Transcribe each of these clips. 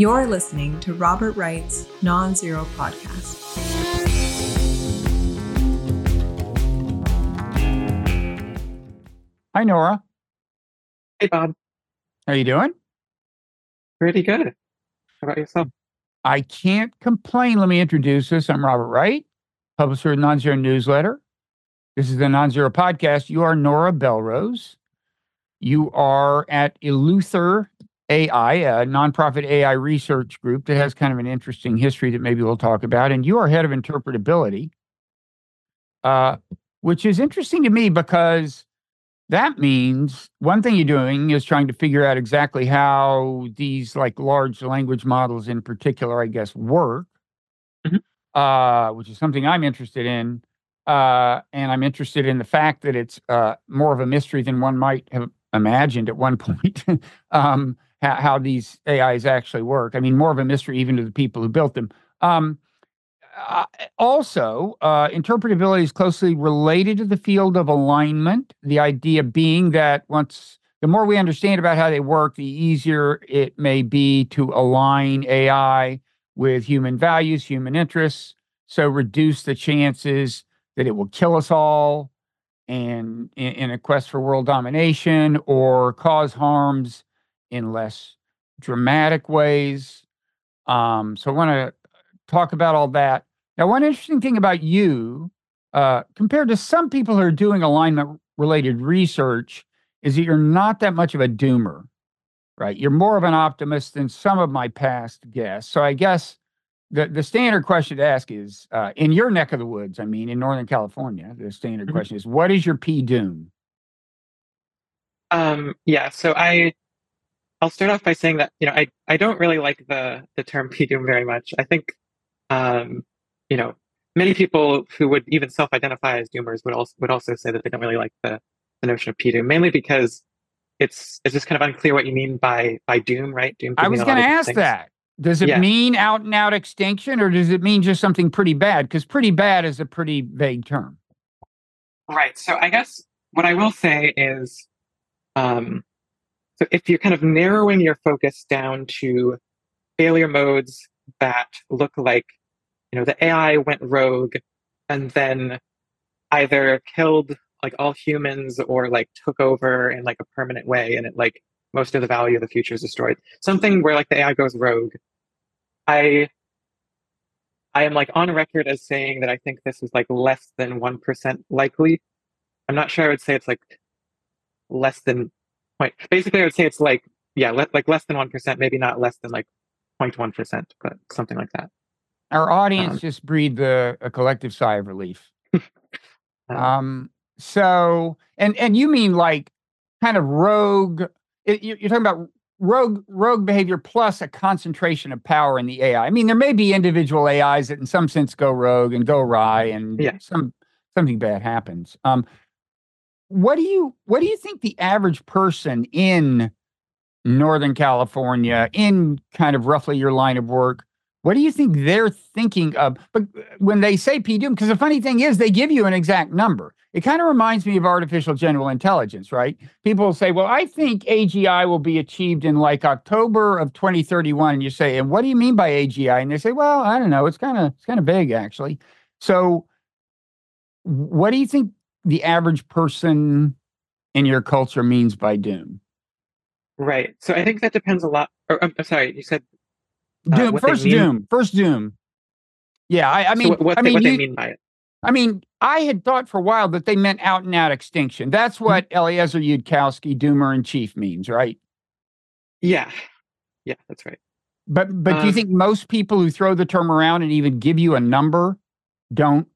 You're listening to Robert Wright's Non Zero Podcast. Hi, Nora. Hey, Bob. How are you doing? Pretty good. How about yourself? I can't complain. Let me introduce us. I'm Robert Wright, publisher of Non-Zero Newsletter. This is the Non-Zero Podcast. You are Nora Belrose. You are at Eleuther AI, a nonprofit AI research group that has kind of an interesting history that maybe we'll talk about. And you are head of interpretability, uh, which is interesting to me because that means one thing you're doing is trying to figure out exactly how these like large language models in particular, I guess, work, Mhm. uh, which is something I'm interested in. Uh, and I'm interested in the fact that it's uh, more of a mystery than one might have imagined at one point. um, how, how these AIs actually work. I mean, more of a mystery even to the people who built them. Um, uh, also, uh, interpretability is closely related to the field of alignment. The idea being that once the more we understand about how they work, the easier it may be to align AI with human values, human interests. So reduce the chances that it will kill us all and in, in a quest for world domination or cause harms in less dramatic ways. Um, so I want to talk about all that. Now, one interesting thing about you, uh, compared to some people who are doing alignment related research, is that you're not that much of a doomer, right? You're more of an optimist than some of my past guests. So I guess the, the standard question to ask is uh, in your neck of the woods, I mean, in Northern California, the standard Mhm. question is what is your P doom? Um, yeah, so I I'll start off by saying that, you know, I, I don't really like the the term PDoom very much. I think um, you know, many people who would even self-identify as doomers would also would also say that they don't really like the, the notion of PDoom, mainly because it's it's just kind of unclear what you mean by by doom, right? Doom I was going to ask things. that. Does it Yeah. mean out and out extinction or does it mean just something pretty bad? Because pretty bad is a pretty vague term. Right. So I guess what I will say is, um, so if you're kind of narrowing your focus down to failure modes that look like, you know, the AI went rogue and then either killed like all humans or like took over in like a permanent way and it like most of the value of the future is destroyed. Something where like the AI goes rogue. I I am like on record as saying that I think this is like less than one percent likely. I'm not sure I would say it's like less than point. Basically, I would say it's like yeah, le- like less than one percent, maybe not less than like 0.1 percent, but something like that. Our audience Um, just breathed a, a collective sigh of relief. Um, so, and and you mean like kind of rogue? it- you- You're talking about rogue rogue behavior plus a concentration of power in the AI. I mean, there may be individual AIs that, in some sense, go rogue and go awry, and Yeah. some something bad happens. Um, what do you what do you think the average person in Northern California, in kind of roughly your line of work, what do you think they're thinking of? But uh, when they say PDoom, because the funny thing is they give you an exact number. It kind of reminds me of artificial general intelligence, right? People say, well, I think AGI will be achieved in like October of 2031. And you say, and what do you mean by AGI? And they say, well, I don't know. It's kind of it's kind of big actually. So what do you think the average person in your culture means by doom? right. So I think that depends a lot. Or I'm, I'm sorry, you said Uh, Doom, first Doom, first Doom. Yeah, I, I so mean, what, what, I they, mean, what they mean by it. I mean, I had thought for a while that they meant out and out extinction. That's Mm-hmm. what Eliezer Yudkowsky, Doomer in Chief, means, right? Yeah, yeah, that's right. But but do you Um, think most people who throw the term around and even give you a number don't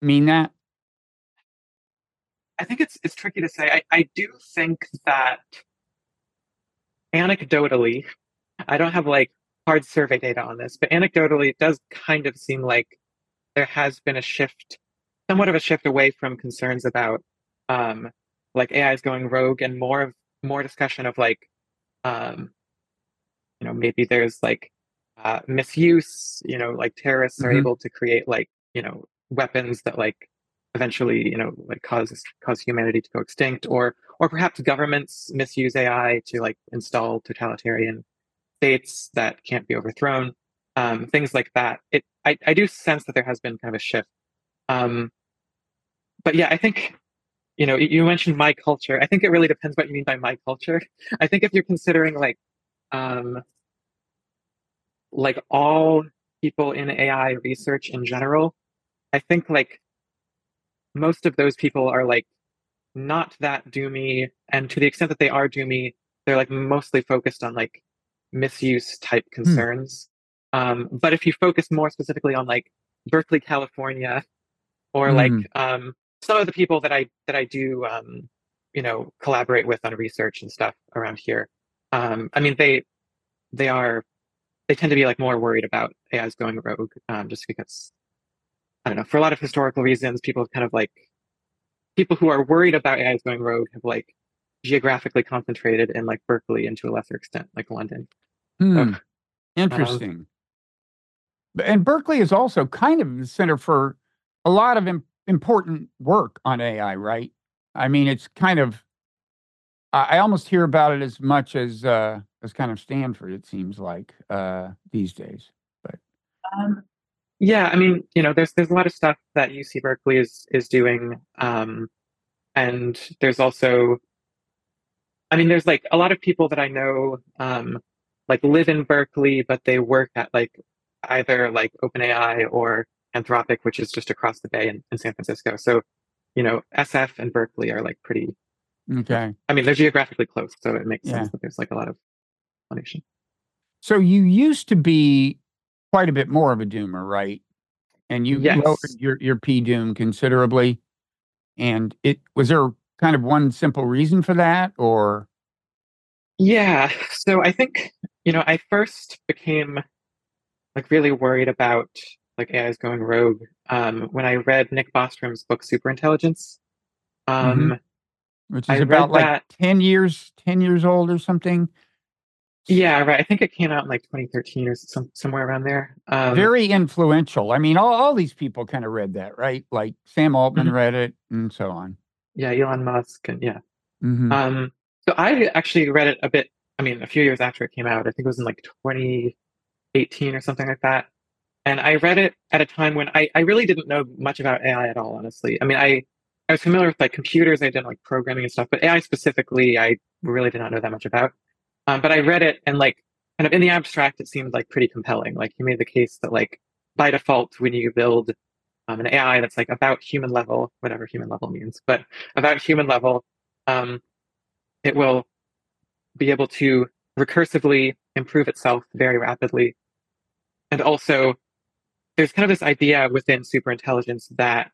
mean that? I think it's it's tricky to say. I, I do think that anecdotally, I don't have like hard survey data on this, but anecdotally, it does kind of seem like there has been a shift, somewhat of a shift away from concerns about um, like AI is going rogue and more of more discussion of like, um, you know, maybe there's like uh, misuse. You know, like terrorists are Mhm. able to create like you know weapons that like eventually you know like cause cause humanity to go extinct or or perhaps governments misuse ai to like install totalitarian states that can't be overthrown, um, things like that. It I, I do sense that there has been kind of a shift. Um, but yeah, I think you know you mentioned my culture. I think it really depends what you mean by my culture. I think if you're considering like um, like all people in AI research in general, I think like most of those people are like not that doomy, and to the extent that they are doomy, they're like mostly focused on like misuse type Hmm. concerns. Um, but if you focus more specifically on like Berkeley, California, or like Mm. um, some of the people that I that I do um, you know collaborate with on research and stuff around here, um, I mean they they are they tend to be like more worried about AI's going rogue, um, just because I don't know for a lot of historical reasons, people have kind of like people who are worried about AI's going rogue have like geographically concentrated in like Berkeley and to a lesser extent like London. Hmm. um, Interesting. B- and Berkeley is also kind of the center for a lot of im- important work on AI, right? I mean, it's kind of. I I almost hear about it as much as uh, as kind of Stanford. It seems like uh, these days. But. Um, yeah, I mean, you know, there's there's a lot of stuff that UC Berkeley is is doing, um, and there's also, I mean, there's like a lot of people that I know, um, like live in Berkeley, but they work at like either like OpenAI or Anthropic, which is just across the bay in, in San Francisco. So, you know, SF and Berkeley are like pretty. Okay. I mean, they're geographically close, so it makes Yeah. sense that there's like a lot of connection. So you used to be quite a bit more of a doomer, right? And you Yes. lowered your your p doom considerably. And it was there kind of one simple reason for that, or Yeah, so I think, you know, I first became like really worried about like AI's going rogue um, when I read Nick Bostrom's book Superintelligence. Um, which is I about like that- ten years, ten years old or something. Yeah, right. I think it came out in like 2013 or some, somewhere around there. Um, Very influential. I mean, all, all these people kind of read that, right? Like Sam Altman Mhm. read it and so on. yeah, Elon Musk and yeah. Mhm. Um, so I actually read it a bit. I mean, a few years after it came out. I think it was in like 2018 or something like that. And I read it at a time when I, I really didn't know much about AI at all. Honestly, I mean, I I was familiar with like computers. I did like programming and stuff, but AI specifically, I really did not know that much about. Um, but I read it and like kind of in the abstract, it seemed like pretty compelling. Like he made the case that like by default, when you build um, an AI that's like about human level, whatever human level means, but about human level, um, it will be able to recursively improve itself very rapidly. And also, there's kind of this idea within superintelligence that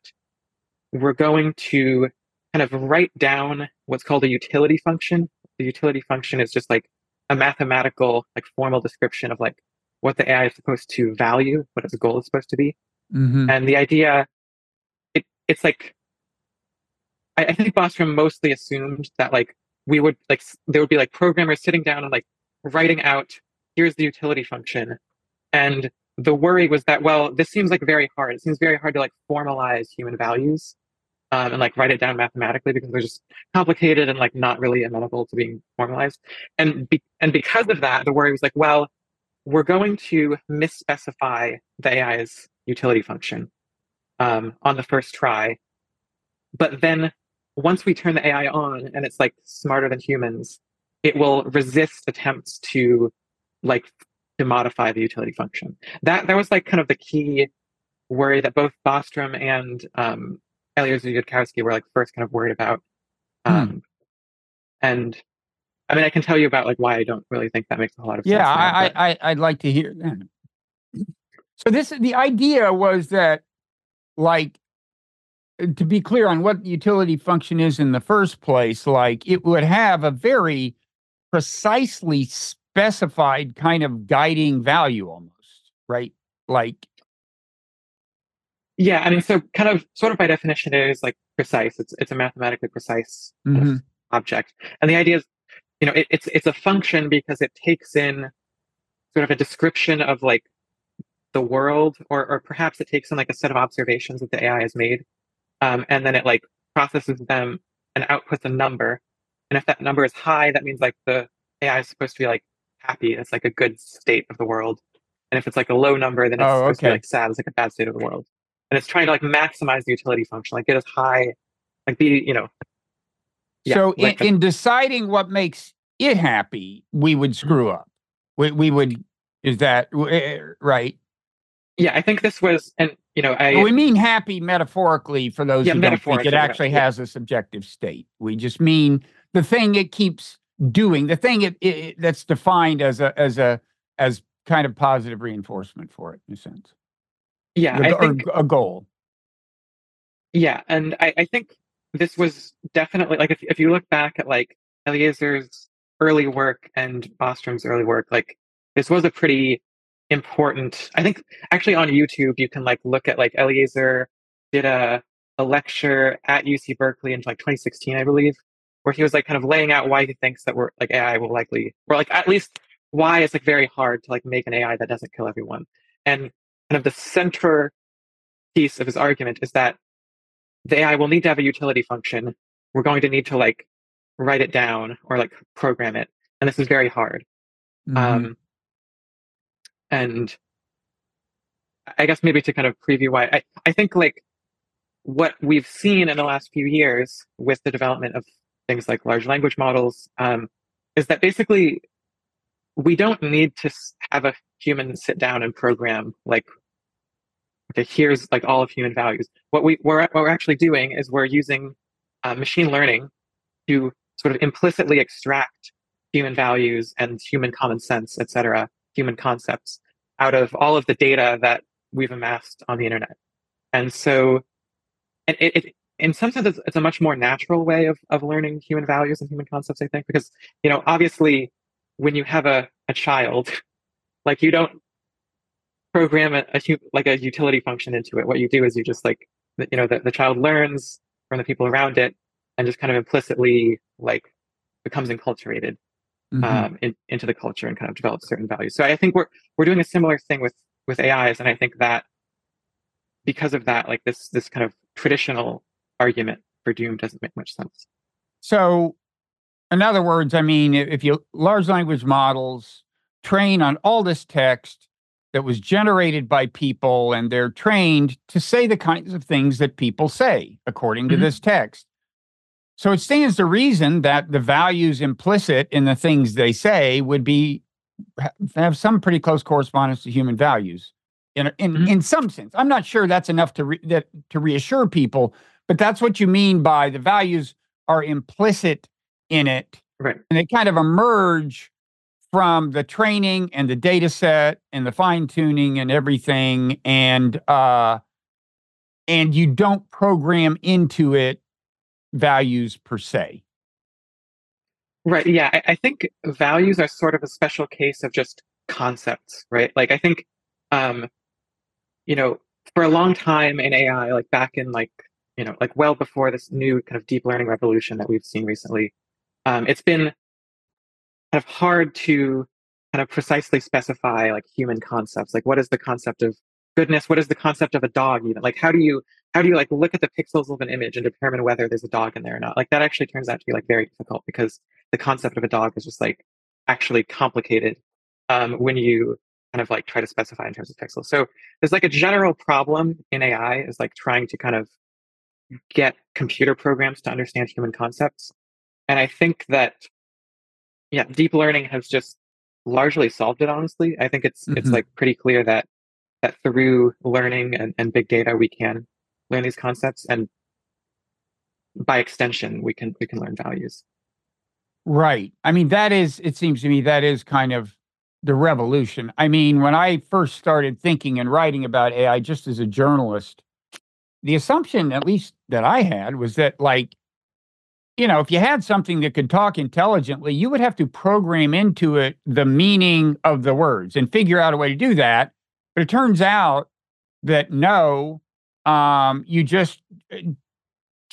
we're going to kind of write down what's called a utility function. The utility function is just like a mathematical, like formal description of like what the AI is supposed to value, what its goal is supposed to be. Mhm. And the idea, it it's like, I, I think Bostrom mostly assumed that like we would like there would be like programmers sitting down and like writing out here's the utility function, and the worry was that well this seems like very hard. It seems very hard to like formalize human values. Um, and like write it down mathematically because they're just complicated and like not really amenable to being formalized. And be- and because of that, the worry was like, well, we're going to misspecify the AI's utility function um, on the first try. But then once we turn the AI on and it's like smarter than humans, it will resist attempts to like to modify the utility function. That that was like kind of the key worry that both Bostrom and um, Eliezer Yudkowsky were like first kind of worried about. Hmm. Um, And I mean, I can tell you about like why I don't really think that makes a lot of sense. Yeah, I, but- I, I, I'd like to hear that. So this the idea was that, like, uh, to be clear on what utility function is in the first place, like it would have a very precisely specified kind of guiding value, almost, right? Like, Yeah, I mean, so kind of, sort of by definition, it is like precise. It's it's a mathematically precise kind of Mhm. object, and the idea is, you know, it, it's it's a function because it takes in sort of a description of like the world, or or perhaps it takes in like a set of observations that the AI has made, um, and then it like processes them and outputs a number. And if that number is high, that means like the AI is supposed to be like happy, it's like a good state of the world. And if it's like a low number, then it's Oh, supposed to be like sad, it's like a bad state of the world. And it's trying to like maximize the utility function, like get as high, like be, you know. yeah, so like in, in deciding what makes it happy, we would screw up. We, we would, is that eh, right? yeah, I think this was, and you know, I we mean happy metaphorically for those Yeah, who don't think metaphorically, it actually yeah. has a subjective state. We just mean the thing it keeps doing, the thing it, it that's defined as a as a as kind of positive reinforcement for it in a sense, yeah, I think a goal. Yeah, and I, I think this was definitely like if if you look back at like Eliezer's early work and Bostrom's early work, like this was a pretty important. I think actually on YouTube you can like look at like Eliezer did a a lecture at UC Berkeley in like 2016, I believe, where he was like kind of laying out why he thinks that we're like AI will likely, or like at least why it's like very hard to like make an AI that doesn't kill everyone. And kind of the center piece of his argument is that the AI will need to have a utility function. We're going to need to like write it down or like program it, and this is very hard. Mhm. Um, and I guess maybe to kind of preview why I, I think like what we've seen in the last few years with the development of things like large language models um, is that basically we don't need to have a human sit down and program like okay here's like all of human values. What we we're, what we're actually doing is we're using uh, machine learning to sort of implicitly extract human values and human common sense et cetera human concepts out of all of the data that we've amassed on the internet. And so and it, it in some sense it's, it's a much more natural way of, of learning human values and human concepts i think because you know obviously when you have a, a child like you don't program a, a like a utility function into it what you do is you just like the- you know the, the child learns from the people around it and just kind of implicitly like becomes enculturated Mhm. um, in, into the culture and kind of develops certain values. So I think we're we're doing a similar thing with with AIs, and I think that because of that, like this this kind of traditional argument for doom doesn't make much sense. So, in other words, I mean, if you large language models train on all this text that was generated by people and they're trained to say the kinds of things that people say according to Mhm. this text. So it stands to reason that the values implicit in the things they say would be have some pretty close correspondence to human values in in Mhm. in some sense. I'm not sure that's enough to re- that to reassure people, but that's what you mean by the values are implicit in it Right. and they kind of emerge from the training and the data set and the fine tuning and everything and uh and you don't program into it values per se Right. Yeah. I, I think values are sort of a special case of just concepts, right? Like I think, um, you know, for a long time in AI, like back in like, you know, like well before this new kind of deep learning revolution that we've seen recently, um, it's been kind of hard to kind of precisely specify like human concepts. Like what is the concept of goodness? What is the concept of a dog even? Like how do you how do you like look at the pixels of an image and determine whether there's a dog in there or not? Like that actually turns out to be like very difficult because the concept of a dog is just like actually complicated um, when you kind of like try to specify in terms of pixels. So there's like a general problem in AI is like trying to kind of get computer programs to understand human concepts. And I think that yeah, deep learning has just largely solved it honestly. I think it's it's Mhm. like pretty clear that that through learning and, and big data we can learn these concepts and by extension we can we can learn values. Right. I mean, that is, it seems to me, that is kind of the revolution. I mean, when I first started thinking and writing about AI just as a journalist, the assumption, at least that I had, was that, like, you know, if you had something that could talk intelligently, you would have to program into it the meaning of the words and figure out a way to do that. But it turns out that no, um, you just uh,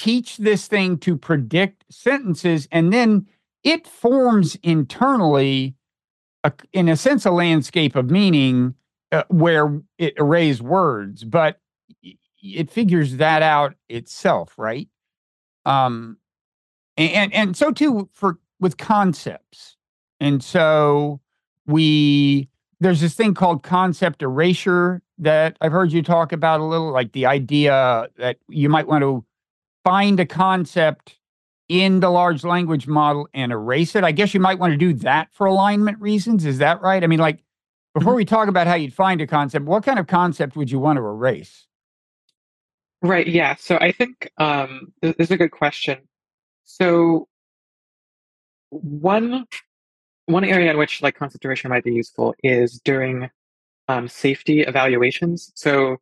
teach this thing to predict sentences and then it forms internally a, in a sense a landscape of meaning uh, where it arrays words but it figures that out itself right um and and so too for with concepts and so we there's this thing called concept erasure that I've heard you talk about a little, like the idea that you might want to find a concept in the large language model and erase it. I guess you might want to do that for alignment reasons. Is that right? I mean, like before mm-hmm. we talk about how you'd find a concept, what kind of concept would you want to erase? Right. Yeah. So I think um, this is a good question. So one one area in which like concept erasure might be useful is during um, safety evaluations. So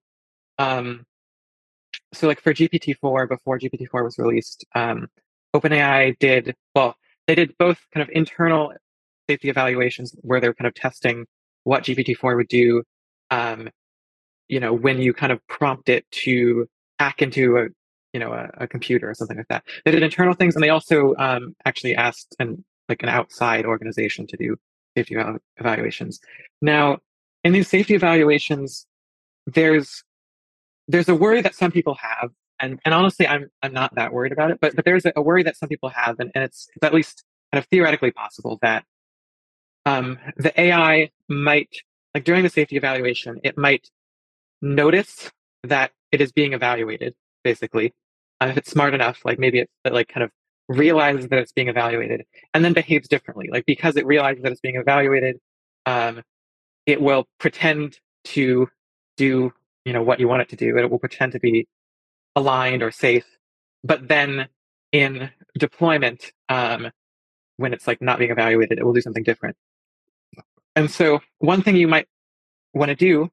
um, so like for GPT-4, before GPT-4 was released, um, OpenAI did well. They did both kind of internal safety evaluations where they're kind of testing what GPT-4 would do. Um, you know, when you kind of prompt it to hack into a you know a, a, computer or something like that. They did internal things, and they also um, actually asked an like an outside organization to do safety evaluations. Now, in these safety evaluations, there's there's a worry that some people have, and and honestly, I'm I'm not that worried about it, but but there's a, a worry that some people have, and, and it's, it's at least kind of theoretically possible that um, the AI might like during the safety evaluation, it might notice that it is being evaluated, basically. Uh, if it's smart enough, like maybe it, it like kind of realizes that it's being evaluated and then behaves differently. Like because it realizes that it's being evaluated, um, it will pretend to do you know what you want it to do, and it will pretend to be aligned or safe. But then in deployment, um, when it's like not being evaluated, it will do something different. And so one thing you might want to do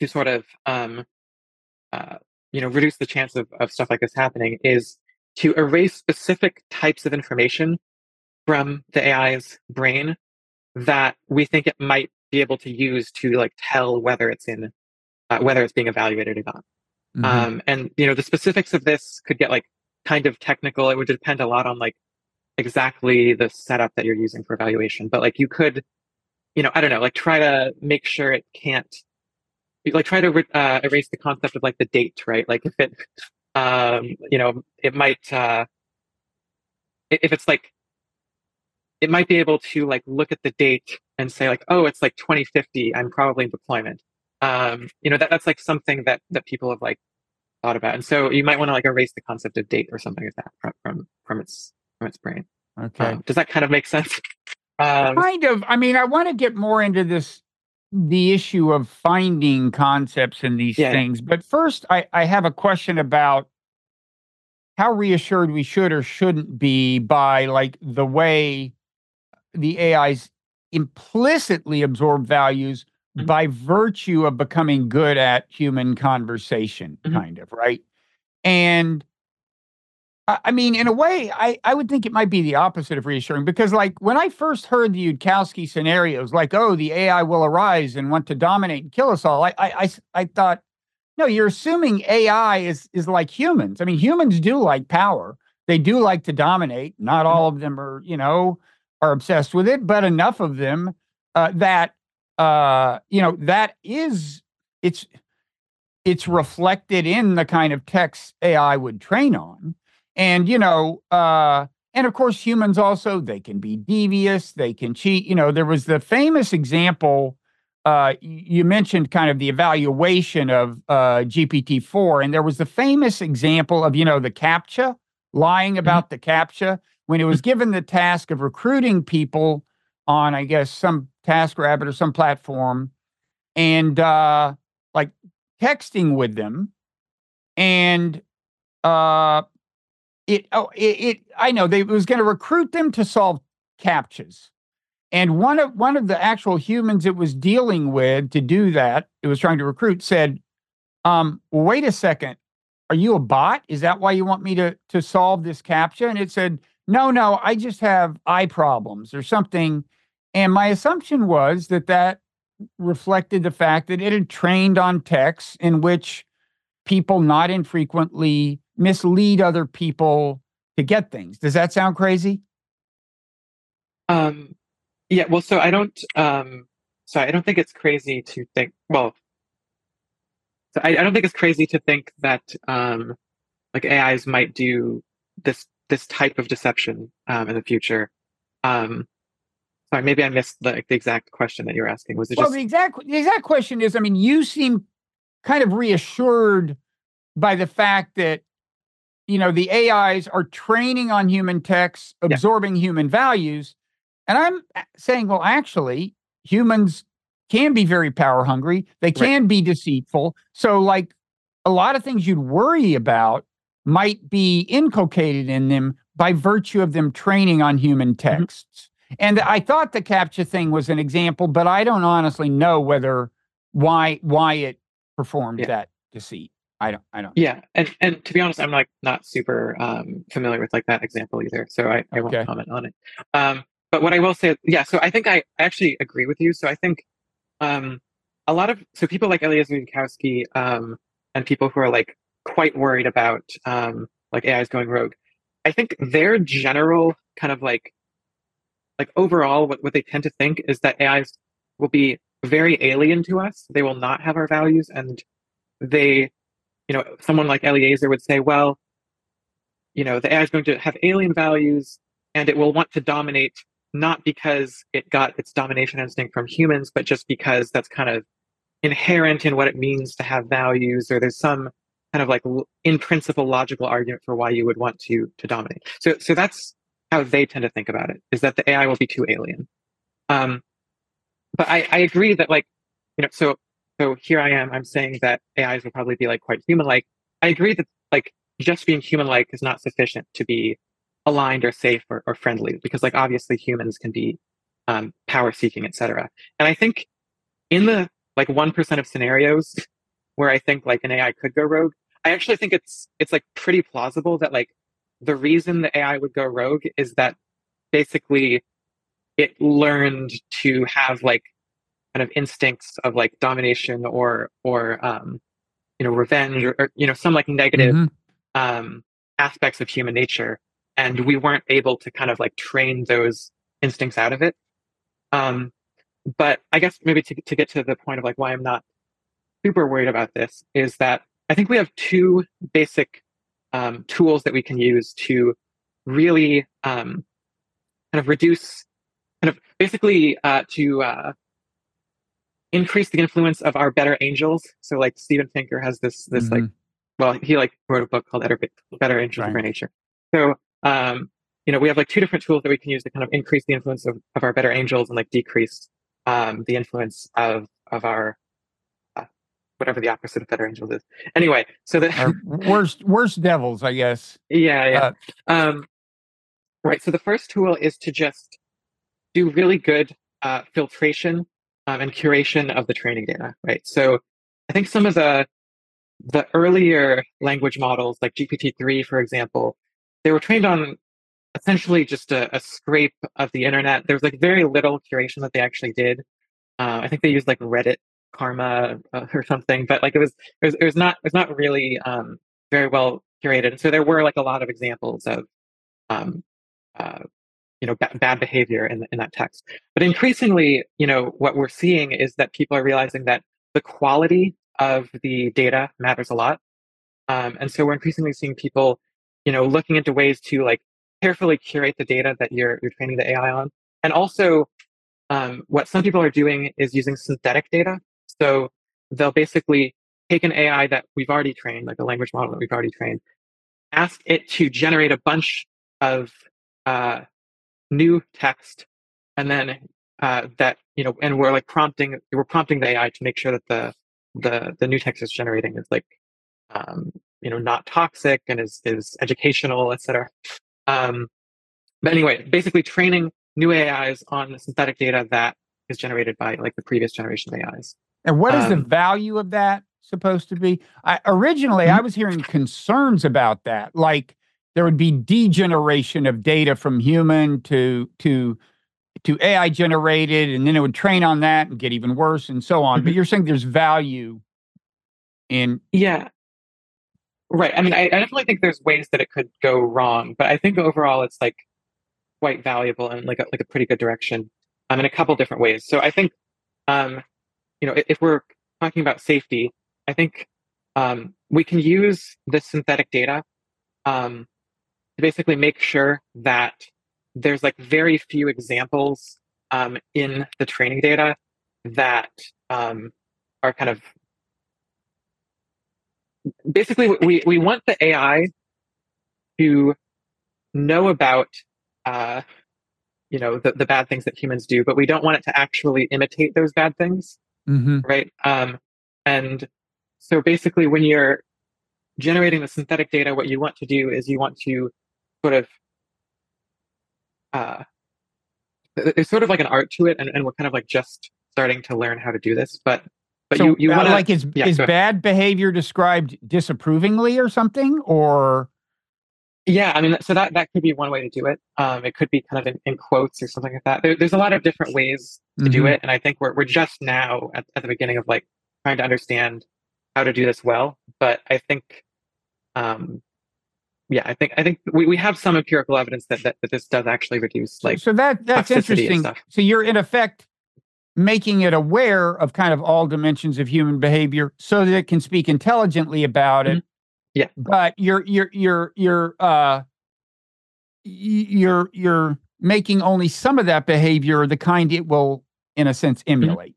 to sort of um, uh, you know reduce the chance of, of stuff like this happening is to erase specific types of information from the AI's brain that we think it might be able to use to like tell whether it's in uh, whether it's being evaluated or not. Mm-hmm. Um, and you know the specifics of this could get like kind of technical. It would depend a lot on like exactly the setup that you're using for evaluation. But like you could, you know, I don't know, like try to make sure it can't like try to uh, erase the concept of like the date, right? Like if it, um, you know, it might, uh, if it's like, it might be able to like look at the date and say like, oh, it's like 2050. I'm probably in deployment. Um, you know, that that's like something that that people have like thought about, and so you might want to like erase the concept of date or something like that from from, from its from its brain. Okay. Um, does that kind of make sense? Um, kind of. I mean, I want to get more into this the issue of finding concepts in these yeah. things. But first, I, I have a question about how reassured we should or shouldn't be by like the way the AIs implicitly absorb values mm-hmm. by virtue of becoming good at human conversation, mm-hmm. kind of, right? And I mean, in a way, I, I would think it might be the opposite of reassuring because, like, when I first heard the Yudkowsky scenarios, like, oh, the AI will arise and want to dominate and kill us all, I, I, I, I thought, no, you're assuming AI is is like humans. I mean, humans do like power. They do like to dominate. Not all of them are, you know, are obsessed with it, but enough of them uh, that, uh, you know, that is it's it's reflected in the kind of text AI would train on. And, you know, uh, and of course, humans also, they can be devious, they can cheat. You know, there was the famous example. Uh, you mentioned kind of the evaluation of uh, GPT 4, and there was the famous example of, you know, the CAPTCHA, lying mm-hmm. about mm-hmm. the CAPTCHA, when it was given the task of recruiting people on, I guess, some TaskRabbit or some platform and uh, like texting with them. And uh, it oh it, it I know they was going to recruit them to solve captchas. And one of one of the actual humans it was dealing with to do that, it was trying to recruit, said, um, wait a second, are you a bot? Is that why you want me to to solve this captcha? And it said, no, no, I just have eye problems or something. And my assumption was that that reflected the fact that it had trained on texts in which people not infrequently mislead other people to get things. Does that sound crazy? Um, yeah. Well, so I don't. Um, so I don't think it's crazy to think. Well, so I, I don't think it's crazy to think that um, like AIs might do this this type of deception um, in the future. Um, sorry, maybe I missed the, the exact question that you were asking. Was it Well, just the exact the exact question is, I mean, you seem kind of reassured by the fact that you know the AIs are training on human texts, Yeah. absorbing human values, and I'm saying, well, actually, humans can be very power hungry. They Right. can be deceitful. So, like a lot of things you'd worry about might be inculcated in them by virtue of them training on human Mm-hmm. texts. And I thought the captcha thing was an example, but I don't honestly know whether why why it performed Yeah. that deceit. I don't I don't. yeah, and and to be honest, I'm like not super um, familiar with like that example either, so I, I won't Okay. comment on it. Um, but what I will say, yeah, so I think I actually agree with you. So I think um, a lot of so people like Eliezer Yudkowsky um, and people who are like quite worried about um, like AIs going rogue. I think their general kind of like like overall what, what they tend to think is that AIs will be very alien to us. They will not have our values and they you know, someone like Eliezer would say, well, you know, the AI is going to have alien values and it will want to dominate not because it got its domination instinct from humans, but just because that's kind of inherent in what it means to have values, or there's some kind of like in principle logical argument for why you would want to to dominate. So so that's how they tend to think about it, is that the AI will be too alien. Um, but I, I agree that like, you know, so so here I am, I'm saying that AIs will probably be like quite human-like. I agree that like just being human-like is not sufficient to be aligned or safe or, or friendly because like obviously humans can be um, power seeking, etc. And I think in the like one percent of scenarios where I think like an AI could go rogue, I actually think it's it's like pretty plausible that like the reason the AI would go rogue is that basically it learned to have like kind of instincts of like domination or or um you know revenge or, or you know some like negative Mhm. um aspects of human nature and we weren't able to kind of like train those instincts out of it um but i guess maybe to, to get to the point of like why i'm not super worried about this is that i think we have two basic um, tools that we can use to really um, kind of reduce kind of basically uh, to uh, increase the influence of our better angels so like steven pinker has this this like Mhm. well he like wrote a book called better, better angels Right. for nature so um you know we have like two different tools that we can use to kind of increase the influence of, of our better angels and like decrease um the influence of of our uh, whatever the opposite of better angels is anyway so the Or worst worst devils, I guess. yeah yeah Uh, um right so the first tool is to just do really good uh, filtration um, and curation of the training data right? So i think some of the the earlier language models like gpt-3 for example they were trained on essentially just a, a scrape of the internet. There was like very little curation that they actually did. Uh, i think they used like reddit karma uh, or something but like it was it was, it was not it was not really um, very well curated. And so there were like a lot of examples of um, uh, you know ba- bad behavior in, in that text. But increasingly you know what we're seeing is that people are realizing that the quality of the data matters a lot. Um, and so we're increasingly seeing people you know looking into ways to like carefully curate the data that you're you're training the ai on. And also um, what some people are doing is using synthetic data. So they'll basically take an ai that we've already trained like a language model that we've already trained ask it to generate a bunch of uh, new text and then uh, that you know and we're like prompting we're prompting the ai to make sure that the the the new text it's generating is like um, you know not toxic and is is educational etc um, but anyway basically training new ais on the synthetic data that is generated by like the previous generation of ais And what is the Um, value of that supposed to be? I, originally, Mm-hmm. I was hearing concerns about that, like there would be degeneration of data from human to to to AI generated, and then it would train on that and get even worse, and so on. But Mhm. you're saying there's value in Yeah. Right. I mean, I, I definitely think there's ways that it could go wrong, but I think overall it's like quite valuable and like a, like a pretty good direction um, in a couple different ways. So I think, um, you know, if, if we're talking about safety, I think um, we can use this synthetic data um, to basically make sure that there's like very few examples um, in the training data that um, are kind of basically we, we want the AI to know about uh, you know the, the bad things that humans do, but we don't want it to actually imitate those bad things, hmm right? Um, and so basically, when you're generating the synthetic data, what you want to do is you want to sort of uh, there's sort of like an art to it, and, and we're kind of like just starting to learn how to do this. But but so you you uh, want like is yeah, is bad behavior described disapprovingly or something or Yeah, I mean, so that that could be one way to do it. Um, it could be kind of in, in quotes or something like that. There, there's a lot of different ways to do Mhm. it, and I think we're we're just now at, at the beginning of like trying to understand how to do this well. But I think, um, yeah, I think I think we, we have some empirical evidence that, that that this does actually reduce like so that that's interesting. So you're in effect making it aware of kind of all dimensions of human behavior so that it can speak intelligently about it. Mhm. Yeah. But you're you're you're you're uh you're you're making only some of that behavior the kind it will in a sense Mm-hmm. emulate.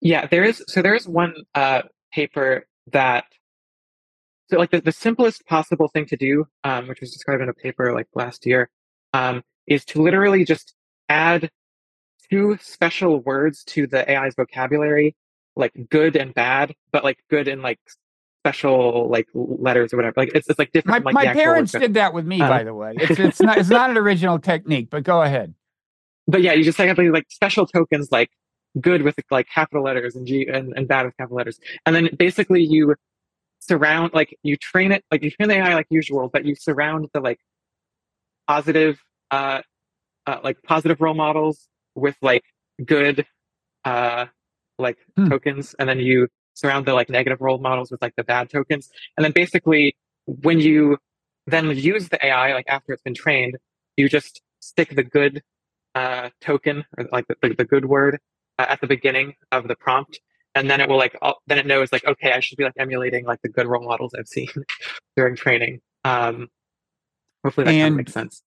Yeah, there is. So there is one uh, paper that, so like the, the simplest possible thing to do, um, which was described in a paper like last year, um, is to literally just add two special words to the AI's vocabulary, like good and bad, but like good in like special like letters or whatever. Like it's, it's like different. from, like, my parents did that with me, Um, by the way. It's it's not it's not an original technique, but go ahead. but yeah, you just like have like special tokens like good with like capital letters and G and, and bad with capital letters. And then basically you surround like you train it like you train the AI like usual, but you surround the like positive uh, uh like positive role models with like good uh like Hmm. tokens and then you surround the like negative role models with like the bad tokens. And then basically when you then use the AI like after it's been trained, you just stick the good uh, token or like the, the, the good word uh, at the beginning of the prompt and then it will like all, then it knows like okay i should be like emulating like the good role models i've seen during training um hopefully that kind of makes sense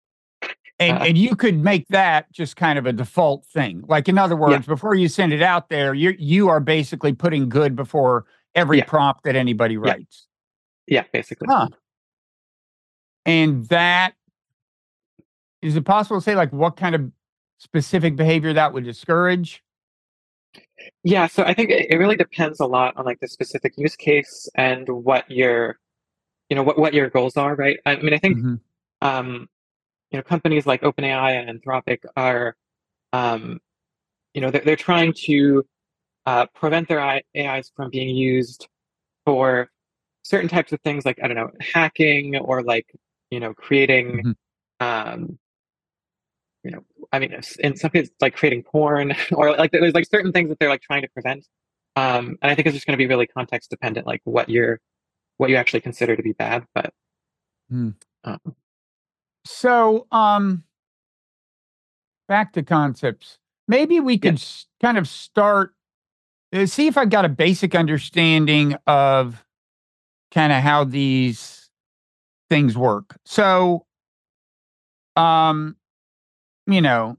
And Uh, and you could make that just kind of a default thing. Like in other words, before you send it out there, you you are basically putting good before every Yeah. prompt that anybody writes. yeah basically Huh. And that is it possible to say like what kind of specific behavior that would discourage? Yeah so i think it, it really depends a lot on like the specific use case and what your you know what, what your goals are right i mean i think Mhm. um, you know, companies like OpenAI and Anthropic are, um, you know, they're, they're trying to uh, prevent their I- AIs from being used for certain types of things, like I don't know, hacking or like you know, creating, Mhm. um, you know, I mean, in some cases, like creating porn or like there's like certain things that they're like trying to prevent. Um, and I think it's just going to be really context dependent, like what you're, what you actually consider to be bad. But Hmm. um, So, um, back to concepts. Maybe we could s- kind of start, uh, see if I've got a basic understanding of kind of how these things work. So, um, you know,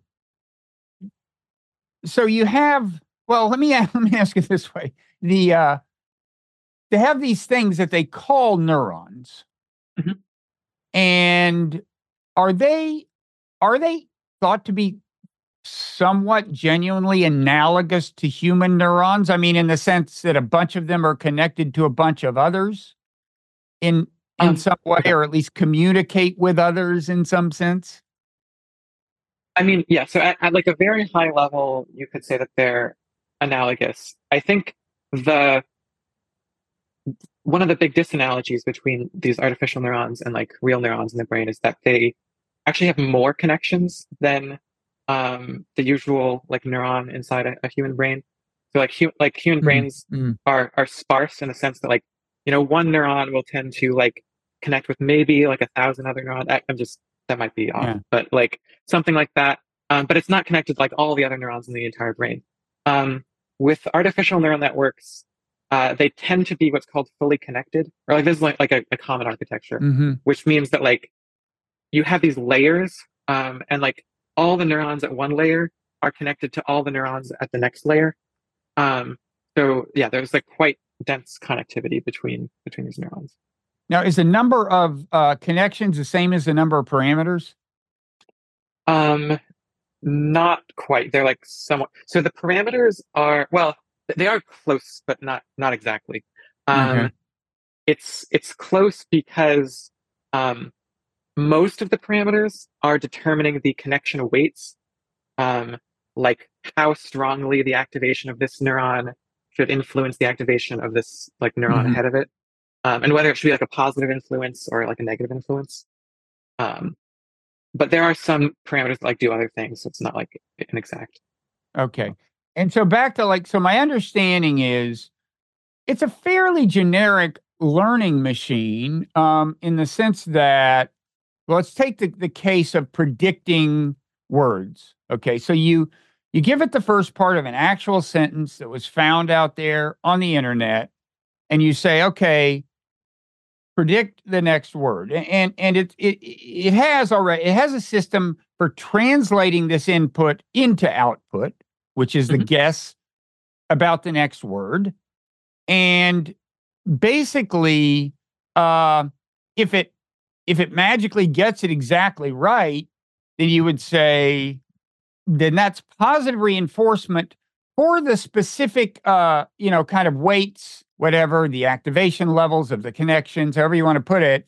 so you have, well, let me, let me ask it this way. The, uh, they have these things that they call neurons. Mhm. And are they are they thought to be somewhat genuinely analogous to human neurons? I mean, in the sense that a bunch of them are connected to a bunch of others in in Um, some way, or at least communicate with others in some sense. I mean, yeah. So at, at like a very high level, you could say that they're analogous. I think the one of the big disanalogies between these artificial neurons and like real neurons in the brain is that they actually have more connections than um, the usual like neuron inside a, a human brain. So like hu- like human Mm, brains mm. are are sparse in the sense that like you know one neuron will tend to like connect with maybe like a thousand other neurons. I'm just that might be off, Yeah. but like something like that. Um, but it's not connected like all the other neurons in the entire brain. Um, with artificial neural networks, uh, they tend to be what's called fully connected, or like this is like, like a, a common architecture, Mhm. which means that like you have these layers, um, and like all the neurons at one layer are connected to all the neurons at the next layer. Um, so yeah, there's like quite dense connectivity between between these neurons. Now, is the number of uh, connections the same as the number of parameters? Um, not quite. They're like somewhat. So the parameters are well, they are close, but not not exactly. Um, Okay. It's it's close because um, most of the parameters are determining the connection weights, um, like how strongly the activation of this neuron should influence the activation of this like neuron Mhm. ahead of it, um, and whether it should be like a positive influence or like a negative influence. Um, but there are some parameters that like do other things, so it's not like an exact. Okay. And so back to like, so my understanding is it's a fairly generic learning machine um, in the sense that, well, let's take the, the case of predicting words. Okay. So you, you give it the first part of an actual sentence that was found out there on the internet, and you say, okay, predict the next word. And and it it it has already it has a system for translating this input into output, which is the Mhm. guess about the next word. And basically, uh, if it if it magically gets it exactly right, then you would say, then that's positive reinforcement for the specific, uh, you know, kind of weights, whatever the activation levels of the connections, however you want to put it,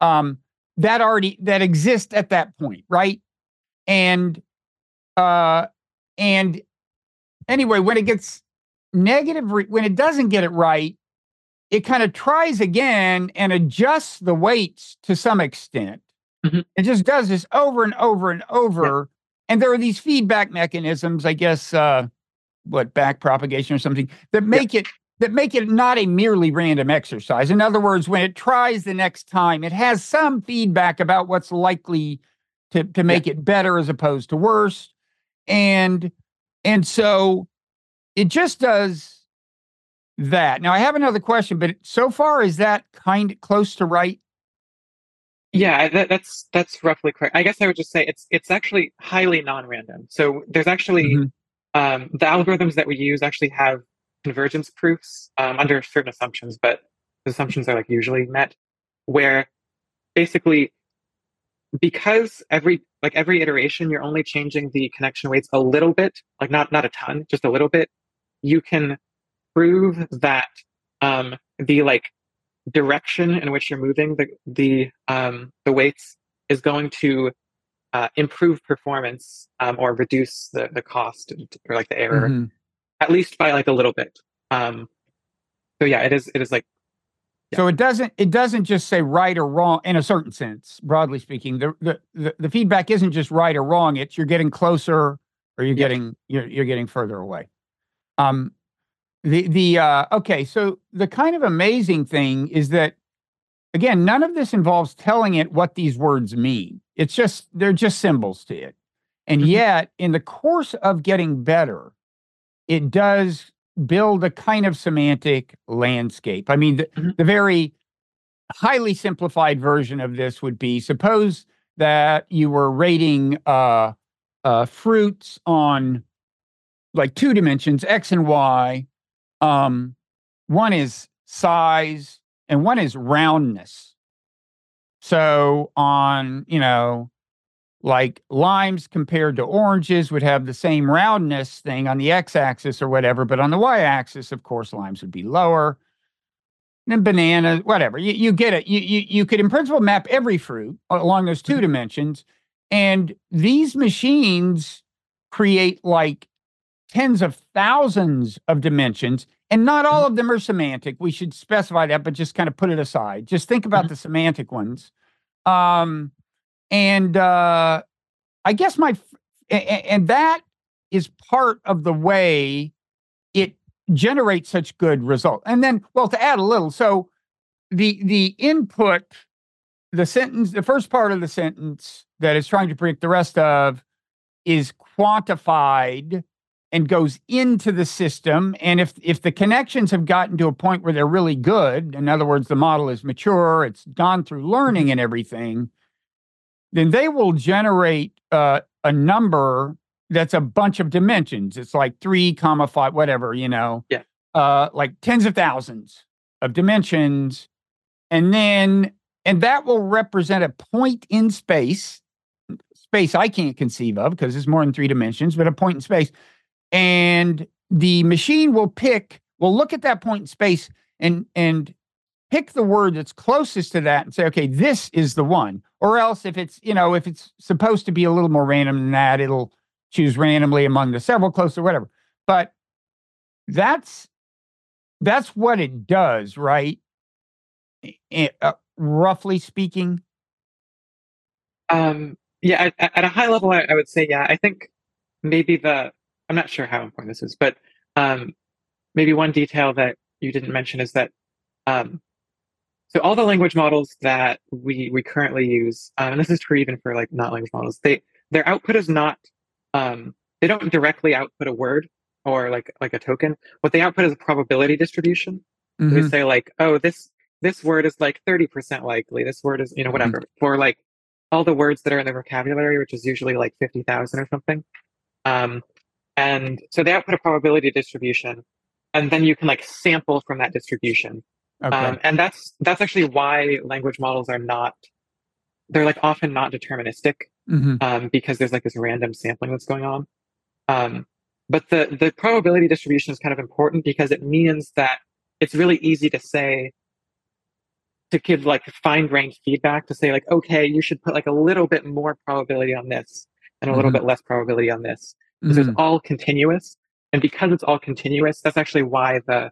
um, that already that exist at that point, right? And uh, and anyway, when it gets negative, re- when it doesn't get it right, it kind of tries again and adjusts the weights to some extent. Mhm. It just does this over and over and over. And there are these feedback mechanisms, I guess, uh, what back propagation or something that make it that make it not a merely random exercise. In other words, when it tries the next time, it has some feedback about what's likely to to make it better as opposed to worse. And and so it just does that. Now I have another question, but so far is that kind of close to right? Yeah, that, that's that's roughly correct. I guess I would just say it's it's actually highly non-random. So there's actually Mhm. um, the algorithms that we use actually have convergence proofs um, under certain assumptions, but the assumptions are like usually met, where basically because every like every iteration you're only changing the connection weights a little bit, like not not a ton, just a little bit, you can prove that um, the like direction in which you're moving the the um, the weights is going to uh, improve performance um, or reduce the the cost or like the error Mhm. At least by like a little bit. Um, so yeah, it is it is like So it doesn't it doesn't just say right or wrong in a certain sense, broadly speaking. The the the, the feedback isn't just right or wrong, it's you're getting closer or you're Yep. getting you're you're getting further away. Um the the uh okay, so the kind of amazing thing is that again, none of this involves telling it what these words mean. It's just they're just symbols to it. And Mhm. yet, in the course of getting better, it does build a kind of semantic landscape. I mean, the, Mhm. the very highly simplified version of this would be suppose that you were rating uh, uh, fruits on like two dimensions, X and Y. Um, one is size and one is roundness. So on, you know, like limes compared to oranges would have the same roundness thing on the x-axis or whatever, but on the y-axis, of course, limes would be lower. And then bananas, whatever. You, you get it. You, you you could in principle map every fruit along those two dimensions, and these machines create like tens of thousands of dimensions, and not all of them are semantic. We should specify that, but just kind of put it aside. Just think about Mhm. the semantic ones. Um, and uh, I guess my f- a- a- and that is part of the way it generates such good results. And then, well, to add a little, so the the input, the sentence, the first part of the sentence that is trying to predict the rest of is quantified and goes into the system. And if if the connections have gotten to a point where they're really good, in other words, the model is mature, it's gone through learning and everything, then they will generate uh, a number that's a bunch of dimensions. It's like three comma five, whatever, you know. Yeah. Uh, like tens of thousands of dimensions. And then, and that will represent a point in space, space I can't conceive of because it's more than three dimensions, but a point in space. And the machine will pick, will look at that point in space and, and pick the word that's closest to that and say, okay, this is the one. Or else if it's, you know, if it's supposed to be a little more random than that, it'll choose randomly among the several close or whatever. But that's that's what it does, right? I- uh, roughly speaking. Um, yeah, at, at a high level, I, I would say, yeah, I think maybe the, I'm not sure how important this is, but um, maybe one detail that you didn't mention is that, um, so all the language models that we we currently use, um, and this is true even for like not language models, they their output is not, um, they don't directly output a word or like like a token. What they output is a probability distribution. Mhm. we say like, oh, this this word is like 30% likely. This word is, you know, whatever. For like all the words that are in the vocabulary, which is usually like 50,000 or something. Um, and so they output a probability distribution, and then you can like sample from that distribution. Okay. Um, and that's that's actually why language models are not they're like often not deterministic Mhm. um, because there's like this random sampling that's going on. Um, but the the probability distribution is kind of important because it means that it's really easy to say to give like fine grained feedback to say like okay you should put like a little bit more probability on this and a little Mhm. bit less probability on this because Mhm. it's all continuous and because it's all continuous that's actually why the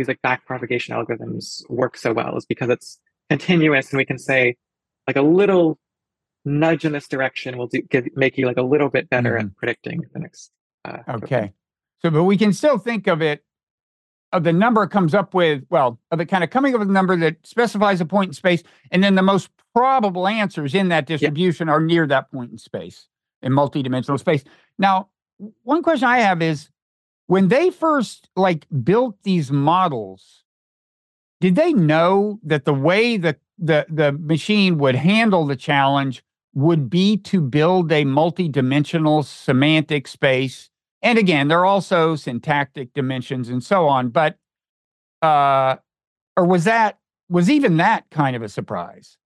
these like back propagation algorithms work so well is because it's continuous and we can say like a little nudge in this direction will do, give, make you like a little bit better at predicting the next uh. Okay. So, but we can still think of it, of the number comes up with, well, of it kind of coming up with a number that specifies a point in space, and then the most probable answers in that distribution are near that point in space, in multidimensional space. Now, one question I have is when they first like built these models, did they know that the way the the the machine would handle the challenge would be to build a multidimensional semantic space and again there are also syntactic dimensions and so on but uh or was that was even that kind of a surprise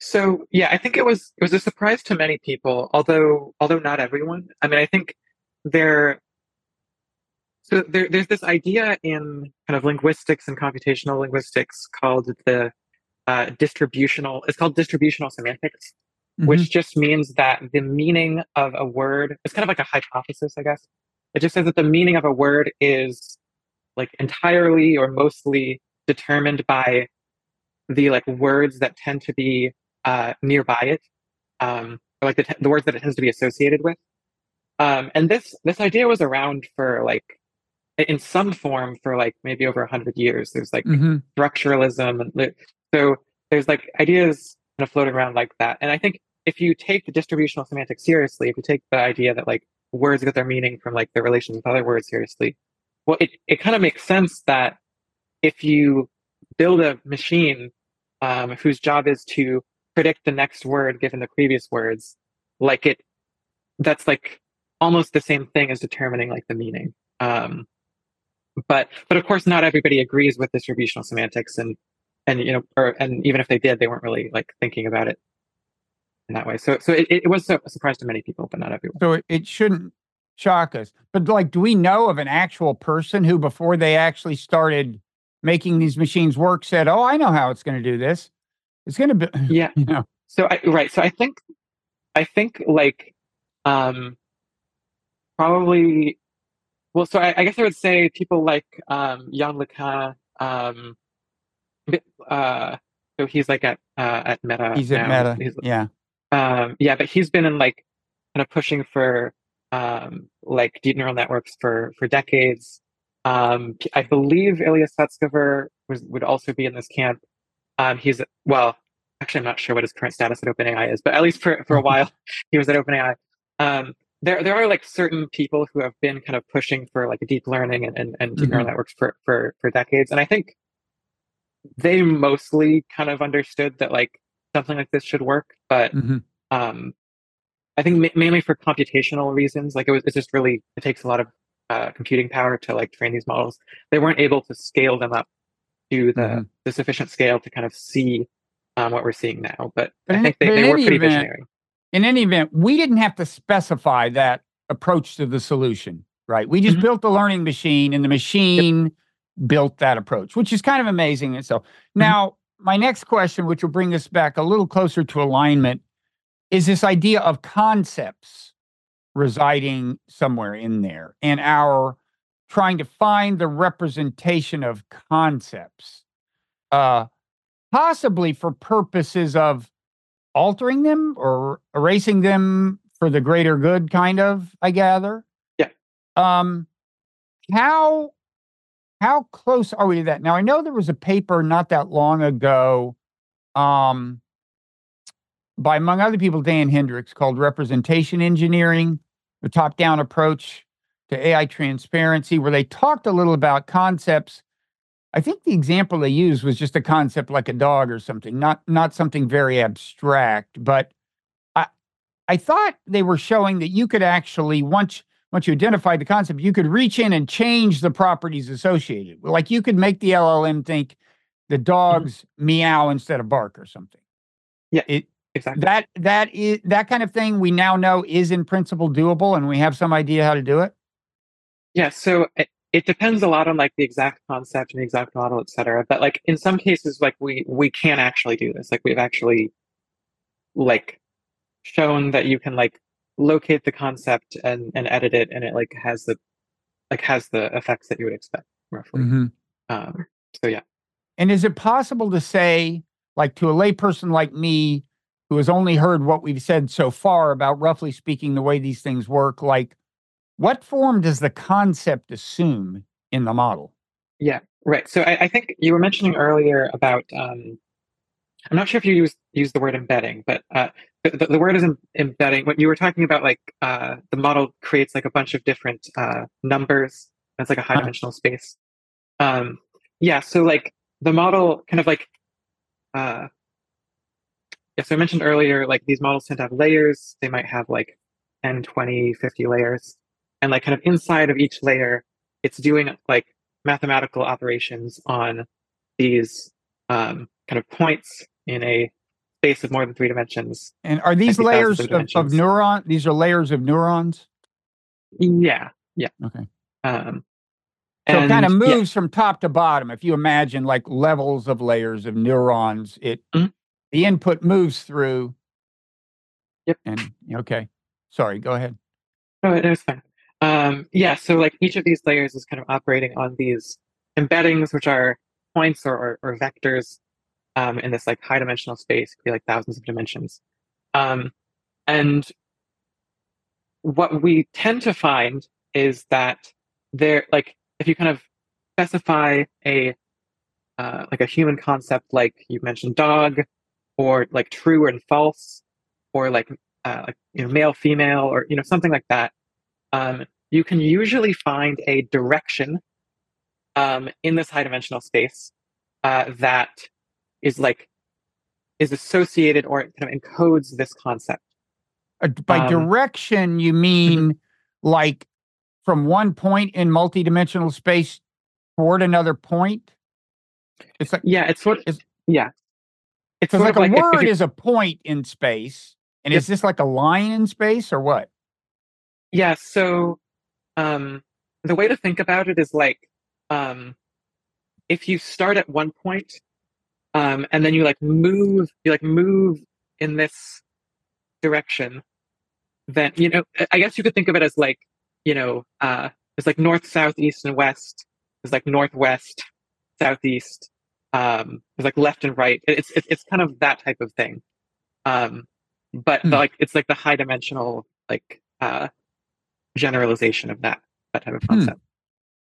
So yeah, I think it was it was a surprise to many people, although although not everyone. I mean, I think there so there, there's this idea in kind of linguistics and computational linguistics called the uh, distributional. It's called distributional semantics, which just means that the meaning of a word it's kind of like a hypothesis, I guess. It just says that the meaning of a word is like entirely or mostly determined by the like words that tend to be uh, nearby it, um, or like the, t- the words that it tends to be associated with. Um, and this this idea was around for like in some form for like maybe over a hundred years. There's like Mhm. structuralism and li- so there's like ideas kind of floating around like that and i think if you take the distributional semantics seriously if you take the idea that like words get their meaning from like their relations with other words seriously well it, it kind of makes sense that if you build a machine um, whose job is to predict the next word given the previous words like it that's like almost the same thing as determining like the meaning um, but but of course not everybody agrees with distributional semantics and and you know or and even if they did they weren't really like thinking about it in that way. So so it, it was a surprise to many people but not everyone. So it, shouldn't shock us. But like do we know of an actual person who before they actually started making these machines work said oh i know how it's going to do this. It's going to be yeah. you know? So I, right so i think i think like um probably well so i, I guess i would say people like um Yann LeCun um uh so he's like at uh at meta he's at meta He's- yeah. um yeah but he's been in like kind of pushing for um like deep neural networks for for decades. Um i believe ilya sutskever was would also be in this camp. Um he's well actually i'm not sure what his current status at openai is but at least for for a while he was at openai. Um there there are like certain people who have been kind of pushing for like deep learning and and, and deep neural Mhm. networks for for for decades and i think they mostly kind of understood that like something like this should work but Mhm. um I think ma- mainly for computational reasons. Like it was, it's just really it takes a lot of uh, computing power to like train these models. They weren't able to scale them up to the Mhm. the sufficient scale to kind of see um, what we're seeing now. But, I think they, they were pretty visionary. In any event, we didn't have to specify that approach to the solution, right? We just Mhm. built the learning machine and the machine built that approach, which is kind of amazing. And so Mm-hmm. now my next question, which will bring us back a little closer to alignment, is this idea of concepts residing somewhere in there and our trying to find the representation of concepts, uh, possibly for purposes of altering them or erasing them for the greater good kind of i gather Yeah. um how how close are we to that now i know there was a paper not that long ago um by among other people Dan Hendrycks called representation engineering the top down approach to ai transparency where they talked a little about concepts I think the example they used was just a concept like a dog or something, not not something very abstract. But I I thought they were showing that you could actually once once you identify the concept, you could reach in and change the properties associated. Like you could make the LLM think the mm-hmm. dogs meow instead of bark or something. Yeah. It Exactly. that that is that kind of thing we now know is in principle doable and we have some idea how to do it. Yeah, so eh, it, depends a lot on like the exact concept and the exact model, et cetera. But like in some cases, like we we can actually do this. Like we've actually like shown that you can like locate the concept and and edit it, and it like has the like has the effects that you would expect roughly. Um, so yeah, And is it possible to say, like to a layperson like me, who has only heard what we've said so far about roughly speaking the way these things work, like what form does the concept assume in the model? yeah, right. So I, I think you were mentioning earlier about um, I'm not sure if you used used the word embedding, but uh, the, the, word is em- embedding. When you were talking about like uh, the model creates like a bunch of different uh, numbers. That's like a high Huh. dimensional space. Um, yeah. So like the model kind of like uh, yeah. So I mentioned earlier like these models tend to have layers. They might have like 10, 20, 50 layers, and like kind of inside of each layer, it's doing like mathematical operations on these um, kind of points in a space of more than three dimensions. And are these layers of of, of neuron? These are layers of neurons. Yeah, yeah. Okay. Um, So it kind of and, yeah, moves from top to bottom. If you imagine like levels of layers of neurons, it Mhm. the input moves through. Yep. And okay, sorry, go ahead. No, it was fine. Um, yeah, so like each of these layers is kind of operating on these embeddings, which are points or, or, or vectors um, in this like high dimensional space, could be like thousands of dimensions. Um, and what we tend to find is that there, like, if you kind of specify a uh, like a human concept, like you mentioned, dog, or like true and false, or like uh, like you know male female, or you know something like that, um, you can usually find a direction um, in this high dimensional space uh, that is like is associated or kind of encodes this concept. Uh, by Um, direction, you mean like from one point in multidimensional space toward another point? It's like Yeah, it's sort Is- yeah, it's like of a like if- if word is a point in space, and is this like a line in space or what? Yeah, so um, the way to think about it is like um, if you start at one point um, and then you like move, you like move in this direction, then you know, I- guess you could think of it as like you know, uh, it's like north, south, east, and west. It's like northwest, southeast. Um, it's like left and right. It's it's it's kind of that type of thing. Um, but Hmm. like it's like the high dimensional like uh, generalization of that that type of Hmm. concept.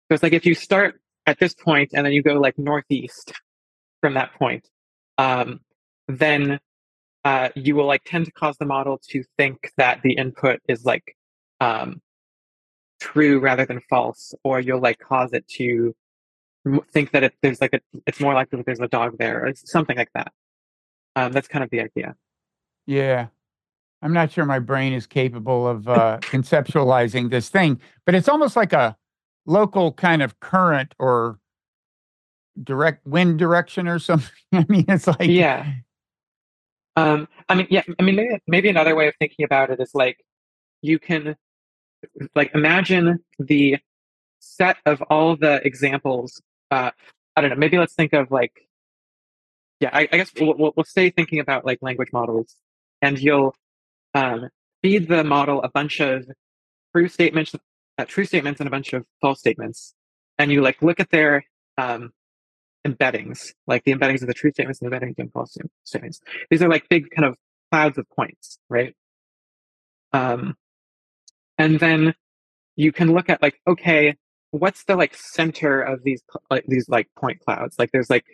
So it's like if you start at this point and then you go like northeast from that point, um, then uh, you will like tend to cause the model to think that the input is like um, true rather than false, or you'll like cause it to think that it, there's like a, it's more likely that there's a dog there, or something like that. Um, that's kind of the idea. Yeah. I'm not sure my brain is capable of uh, conceptualizing this thing, but it's almost like a local kind of current or direct wind direction or something. I mean, it's like yeah. Um, I mean, yeah. I mean, maybe, maybe another way of thinking about it is like you can like imagine the set of all the examples. Uh, I don't know. Maybe let's think of like, yeah. I, I guess we'll, we'll, we'll stay thinking about like language models, and you'll um, feed the model a bunch of true statements, uh, true statements, and a bunch of false statements, and you like look at their um, embeddings, like the embeddings of the true statements and the embeddings and false statements. These are like big kind of clouds of points, right? Um, and then you can look at like, okay, what's the like center of these like these like point clouds? Like there's like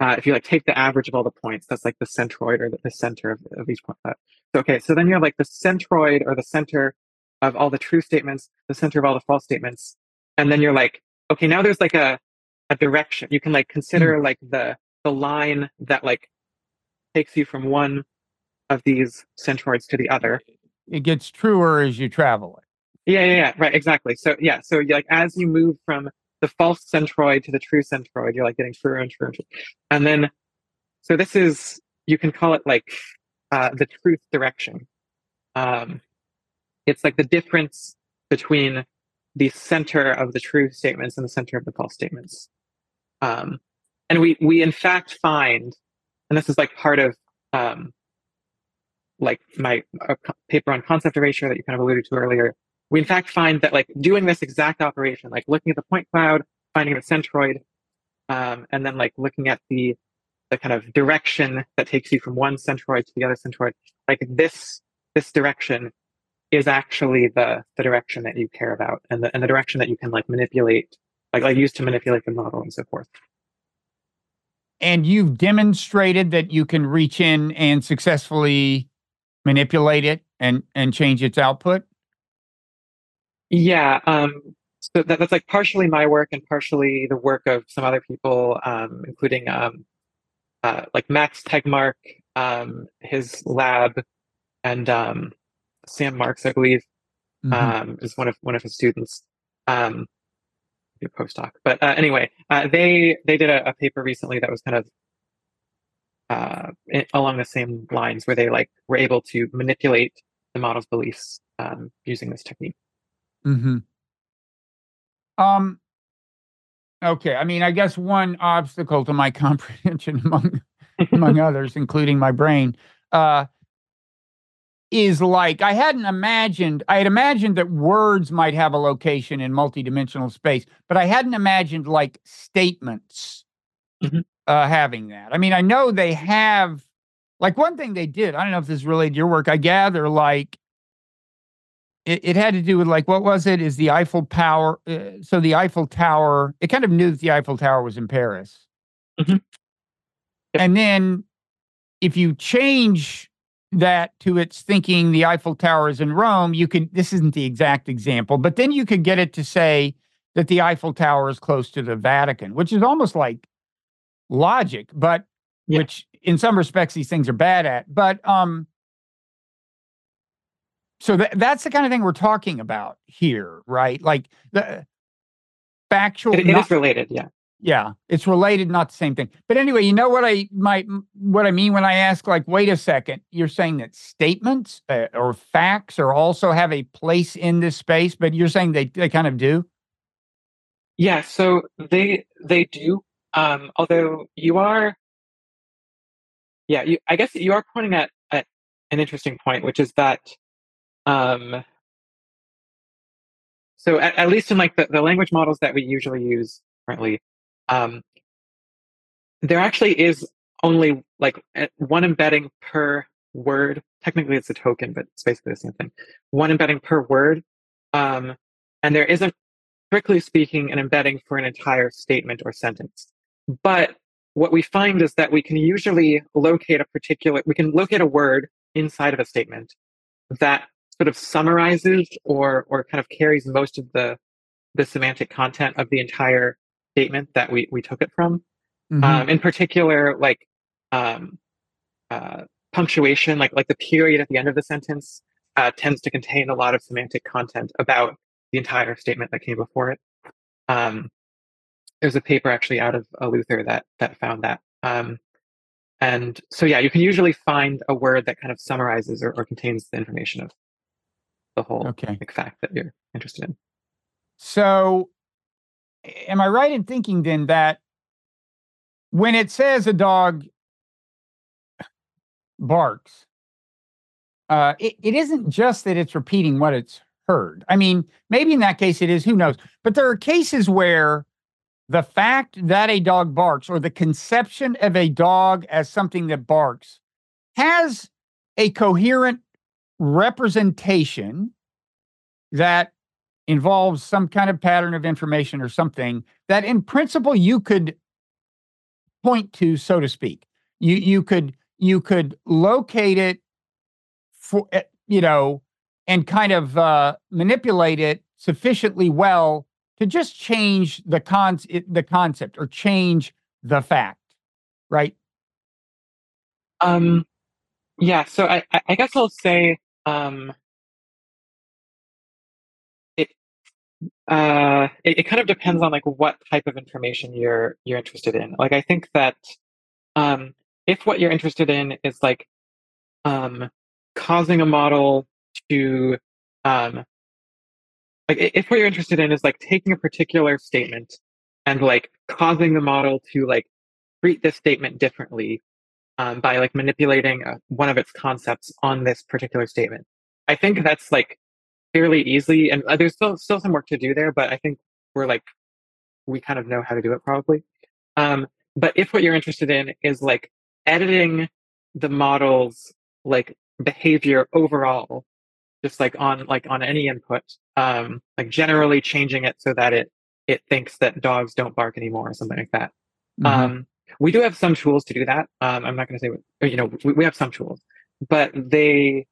uh, if you like take the average of all the points, that's like the centroid or the, the center of, of each point cloud. So, okay, so then you have like the centroid or the center of all the true statements, the center of all the false statements, and then you're like, okay, now there's like a a direction. You can like consider mm. like the the line that like takes you from one of these centroids to the other. It gets truer as you travel it. Yeah, yeah, yeah. Right, exactly. So yeah, so like as you move from the false centroid to the true centroid, you're like getting truer and truer and truer. And then so this is you can call it like uh, the truth direction. Um, it's like the difference between the center of the true statements and the center of the false statements. Um, and we we in fact find, and this is like part of um, like my uh, paper on concept erasure that you kind of alluded to earlier. We in fact find that like doing this exact operation, like looking at the point cloud, finding the centroid, um, and then like looking at the the kind of direction that takes you from one centroid to the other centroid, like this this direction is actually the the direction that you care about and the and the direction that you can like manipulate like like use to manipulate the model and so forth. And you've demonstrated that you can reach in and successfully manipulate it and and change its output. Yeah, um, so that, that's like partially my work and partially the work of some other people, um, including um, uh, like Max Tegmark, um, his lab, and um, Sam Marks, I believe, mm-hmm. um, is one of one of his students. Um, a postdoc. But uh, anyway, uh, they they did a, a, paper recently that was kind of uh, along the same lines, where they like were able to manipulate the model's beliefs um, using this technique. Hmm. Um. Okay. I mean, I guess one obstacle to my comprehension, among among others, including my brain, uh, is like I hadn't imagined. I had imagined that words might have a location in multidimensional space, but I hadn't imagined like statements mm-hmm. uh, having that. I mean, I know they have. Like one thing they did. I don't know if this is related to your work. I gather like it, it had to do with like what was it? Is the Eiffel Tower? Uh, so the Eiffel Tower. It kind of knew that the Eiffel Tower was in Paris, mm-hmm. yep. and then if you change that to its thinking the Eiffel Tower is in Rome, you could, this isn't the exact example, but then you could get it to say that the Eiffel Tower is close to the Vatican, which is almost like logic, but yeah. which in some respects these things are bad at. But um, so that, that's the kind of thing we're talking about here, right? Like the factual. It, it not, is related, yeah yeah it's related not the same thing but anyway you know what i might what i mean when i ask like wait a second you're saying that statements uh, or facts or also have a place in this space but you're saying they, they kind of do yeah so they they do um although you are yeah you, i guess you are pointing at, at an interesting point which is that um so at, at least in like the, the language models that we usually use currently um, there actually is only like one embedding per word. Technically, it's a token, but it's basically the same thing. One embedding per word. Um, and there isn't, strictly speaking, an embedding for an entire statement or sentence. But what we find is that we can usually locate a particular, we can locate a word inside of a statement that sort of summarizes or or kind of carries most of the the semantic content of the entire statement that we we took it from. Mm-hmm. Um, in particular, like um, uh, punctuation, like like the period at the end of the sentence, uh, tends to contain a lot of semantic content about the entire statement that came before it. Um, there's a paper actually out of uh, Luther that that found that. Um, and so yeah, you can usually find a word that kind of summarizes or, or contains the information of the whole Okay. like, fact that you're interested in. So, am I right in thinking then that when it says a dog barks, uh, it, it isn't just that it's repeating what it's heard. I mean, maybe in that case it is, who knows? But there are cases where the fact that a dog barks or the conception of a dog as something that barks has a coherent representation that involves some kind of pattern of information or something that in principle you could point to so to speak. You you could you could locate it for eh, you know and kind of uh, manipulate it sufficiently well to just change the con the concept or change the fact right? Um, yeah, so I, I I guess I'll say um, it, uh, it it kind of depends on like what type of information you're you're interested in. Like I think that um, if what you're interested in is like um, causing a model to um, like if what you're interested in is like taking a particular statement and like causing the model to like treat this statement differently um, by like manipulating uh, one of its concepts on this particular statement. I think that's like fairly easy, and uh, there's still still some work to do there, but I think we're like we kind of know how to do it probably. Um, but if what you're interested in is like editing the model's like behavior overall, just like on like on any input, um, like generally changing it so that it it thinks that dogs don't bark anymore or something like that. Mhm. Um, we do have some tools to do that. Um, I'm not going to say, or, you know, we, we have some tools, but they,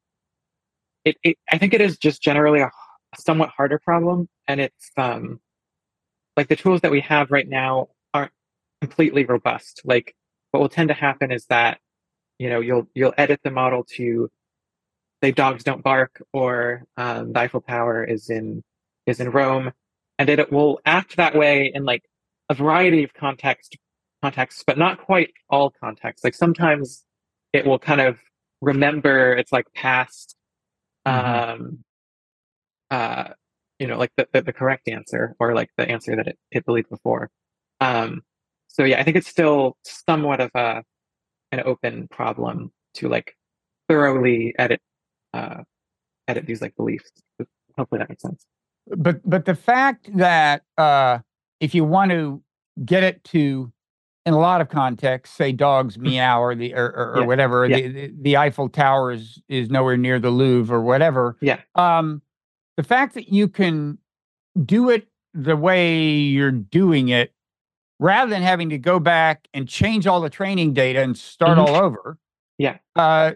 it, it, I think it is just generally a somewhat harder problem, and it's um, like the tools that we have right now aren't completely robust. Like what will tend to happen is that, you know, you'll you'll edit the model to say dogs don't bark or um, the Eiffel Tower is in is in Rome, and it will act that way in like a variety of context contexts, but not quite all contexts. Like sometimes it will kind of remember its like past, Mhm. um, uh, you know, like the, the, the correct answer or like the answer that it, it believed before. Um, so yeah, I think it's still somewhat of a an open problem to like thoroughly edit uh, edit these like beliefs. Hopefully that makes sense. but but the fact that uh if you want to get it to in a lot of contexts say dogs meow or the or, or, or Mm. Yeah, whatever yeah. the, the the eiffel tower is is nowhere near the louvre or whatever Yeah. um the fact that you can do it the way you're doing it rather than having to go back and change all the training data and start Mhm. all over Yeah. uh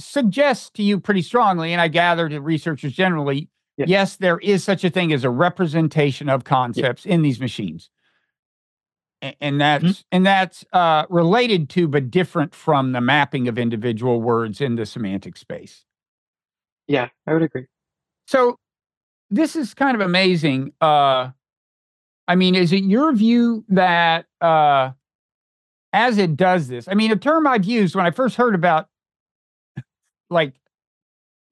suggests to you pretty strongly and i gather to researchers generally Yeah. yes there is such a thing as a representation of concepts in these machines and that's Mm-hmm. and that's uh, related to but different from the mapping of individual words in the semantic space Yeah, I would agree. so this is kind of amazing. Uh, I mean, is it your view that uh, as it does this, I mean, a term I've used when I first heard about like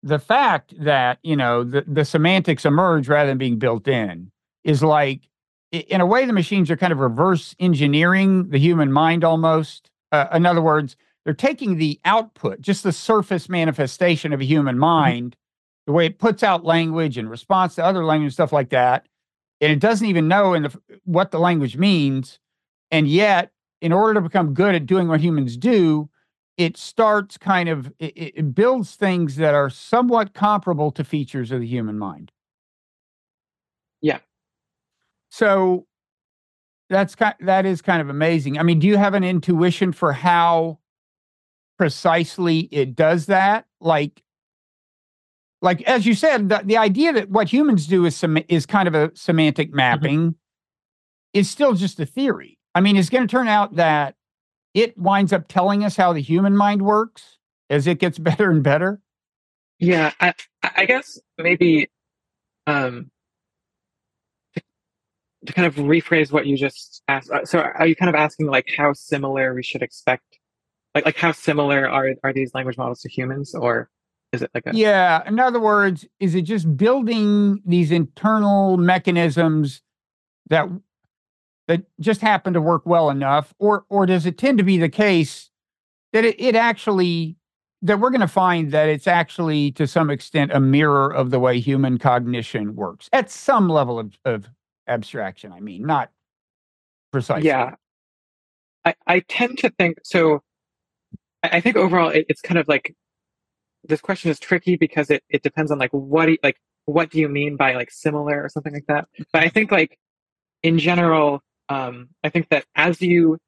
the fact that, you know, the, the semantics emerge rather than being built in is like, in a way, the machines are kind of reverse engineering the human mind almost. Uh, in other words, they're taking the output, just the surface manifestation of a human mind, the way it puts out language in response to other language stuff like that, and it doesn't even know in the, what the language means. And yet, in order to become good at doing what humans do, it starts kind of it it builds things that are somewhat comparable to features of the human mind. So that's kind that is kind of amazing. I mean, do you have an intuition for how precisely it does that? Like like as you said, the, the idea that what humans do is sem- is kind of a semantic mapping is still just a theory. I mean, it's going to turn out that it winds up telling us how the human mind works as it gets better and better? Yeah, I, I guess maybe um, to kind of rephrase what you just asked. uh, So, are you kind of asking like how similar we should expect, like like how similar are are these language models to humans, or is it like a Yeah. In other words, is it just building these internal mechanisms that that just happen to work well enough, or or does it tend to be the case that it, it actually that we're going to find that it's actually to some extent a mirror of the way human cognition works at some level of, of abstraction. I mean, not precisely. Yeah, I, I tend to think so. I, think overall it, it's kind of like this question is tricky because it, it depends on like what do you, like what do you mean by like similar or something like that. But I think like in general, um, I think that as you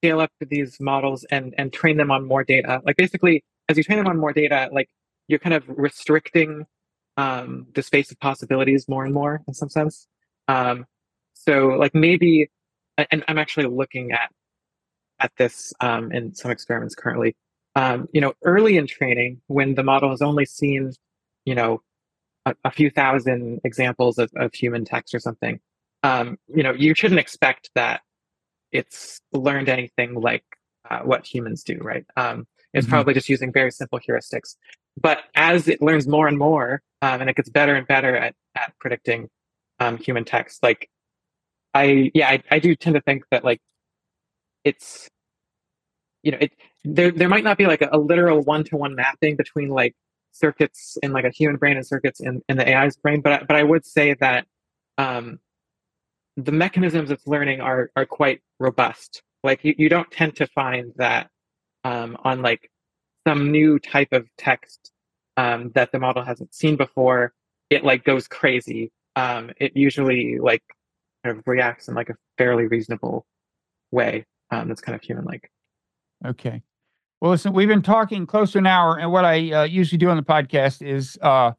scale up these models and and train them on more data, like basically as you train them on more data, like you're kind of restricting um, the space of possibilities more and more in some sense. Um, so like maybe, and I'm actually looking at at this um, in some experiments currently. Um, you know, early in training, when the model has only seen, you know, a, a few thousand examples of, of human text or something, um, you know, you shouldn't expect that it's learned anything like uh, what humans do, right? Um, it's Mhm. probably just using very simple heuristics. But as it learns more and more, um, and it gets better and better at at predicting um, human text, like I yeah, I, I do tend to think that like it's you know it there there might not be like a, a literal one to one mapping between like circuits in like a human brain and circuits in, in the AI's brain, but but I would say that um, the mechanisms it's learning are are quite robust. Like you, you don't tend to find that um, on like some new type of text um, that the model hasn't seen before, it like goes crazy. Um, it usually like kind of reacts in like a fairly reasonable way um, that's kind of human like. Okay. Well, listen, we've been talking close to an hour, and what I uh, usually do on the podcast is, uh,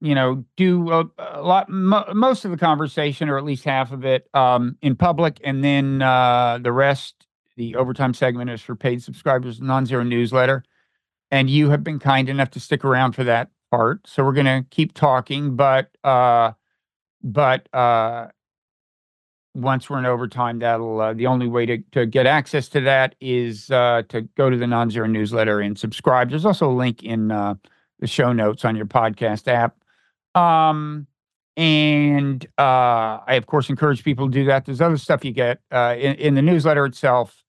you know, do a, a lot, mo- most of the conversation, or at least half of it, um, in public, and then uh, the rest, the overtime segment, is for paid subscribers, non-zero newsletter. And you have been kind enough to stick around for that part, so we're going to keep talking, but uh, but uh, once we're in overtime, that'll uh, the only way to, to get access to that is uh, to go to the non-zero newsletter and subscribe. There's also a link in uh, the show notes on your podcast app. Um, and uh, I of course encourage people to do that. There's other stuff you get uh, in, in the newsletter itself,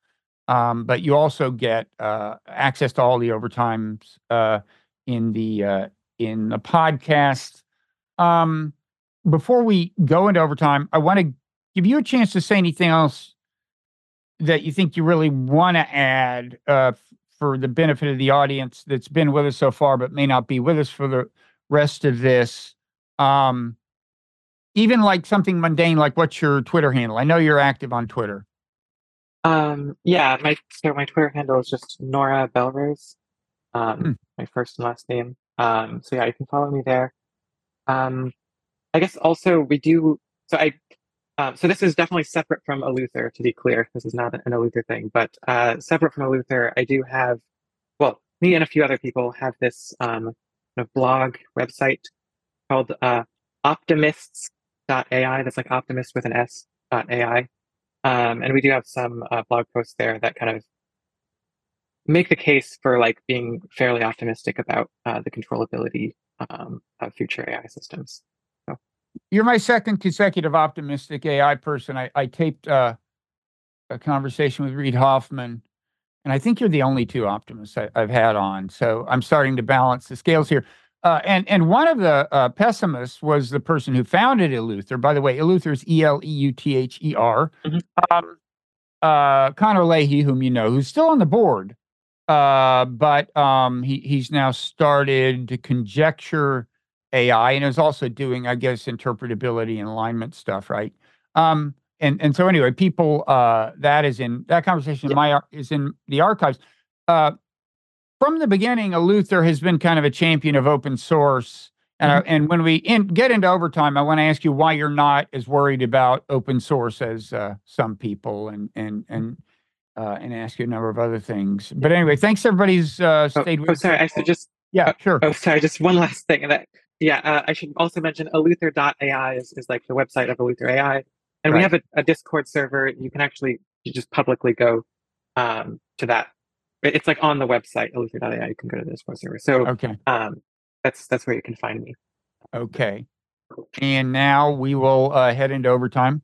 um, but you also get uh, access to all the overtimes uh, in the uh, in the podcast. Um, before we go into overtime, I want to give you a chance to say anything else that you think you really want to add uh, for the benefit of the audience that's been with us so far, but may not be with us for the rest of this. Um, even like something mundane, like what's your Twitter handle? I know you're active on Twitter. Um, yeah, my so my Twitter handle is just Nora Belrose, um, Hmm. my first and last name. Um, so yeah, you can follow me there. Um, I guess also we do. So I, um, so this is definitely separate from Eleuther, To be clear, this is not an Luther thing, but uh, separate from Eleuther, I do have. Well, me and a few other people have this um, kind of blog website called uh, Optimists.ai. That's like optimist with an S. dot AI. Um, and we do have some uh, blog posts there that kind of make the case for like being fairly optimistic about uh, the controllability um, of future AI systems. You're my second consecutive optimistic AI person. I, I taped uh, a conversation with Reid Hoffman, and I think you're the only two optimists I, I've had on. So I'm starting to balance the scales here. Uh, and and one of the uh, pessimists was the person who founded Eleuther. By the way, Eleuther is E L E U T H E R. Mhm. Um, uh, Connor Leahy, whom you know, who's still on the board, uh, but um, he he's now started to conjecture AI and is also doing, I guess, interpretability and alignment stuff, right? Um, and and so anyway, people uh, that is in that conversation. in My is in the archives. Uh, from the beginning, Eleuther has been kind of a champion of open source. And, I- and when we in, get into overtime, I want to ask you why you're not as worried about open source as uh, some people, and and and uh, and ask you a number of other things. But anyway, thanks everybody's uh, Oh, stayed oh, with. sorry. I should just Yeah, sure. Oh, sorry. Just one last thing. That yeah, uh, I should also mention Eleuther.ai is, is like the website of Eleuther AI, and we have a, a Discord server. You can actually you just publicly go um, to that. It's like on the website Eleuther.ai. You can go to the Discord server. So Okay. um, that's that's where you can find me. Okay. And now we will uh, head into overtime.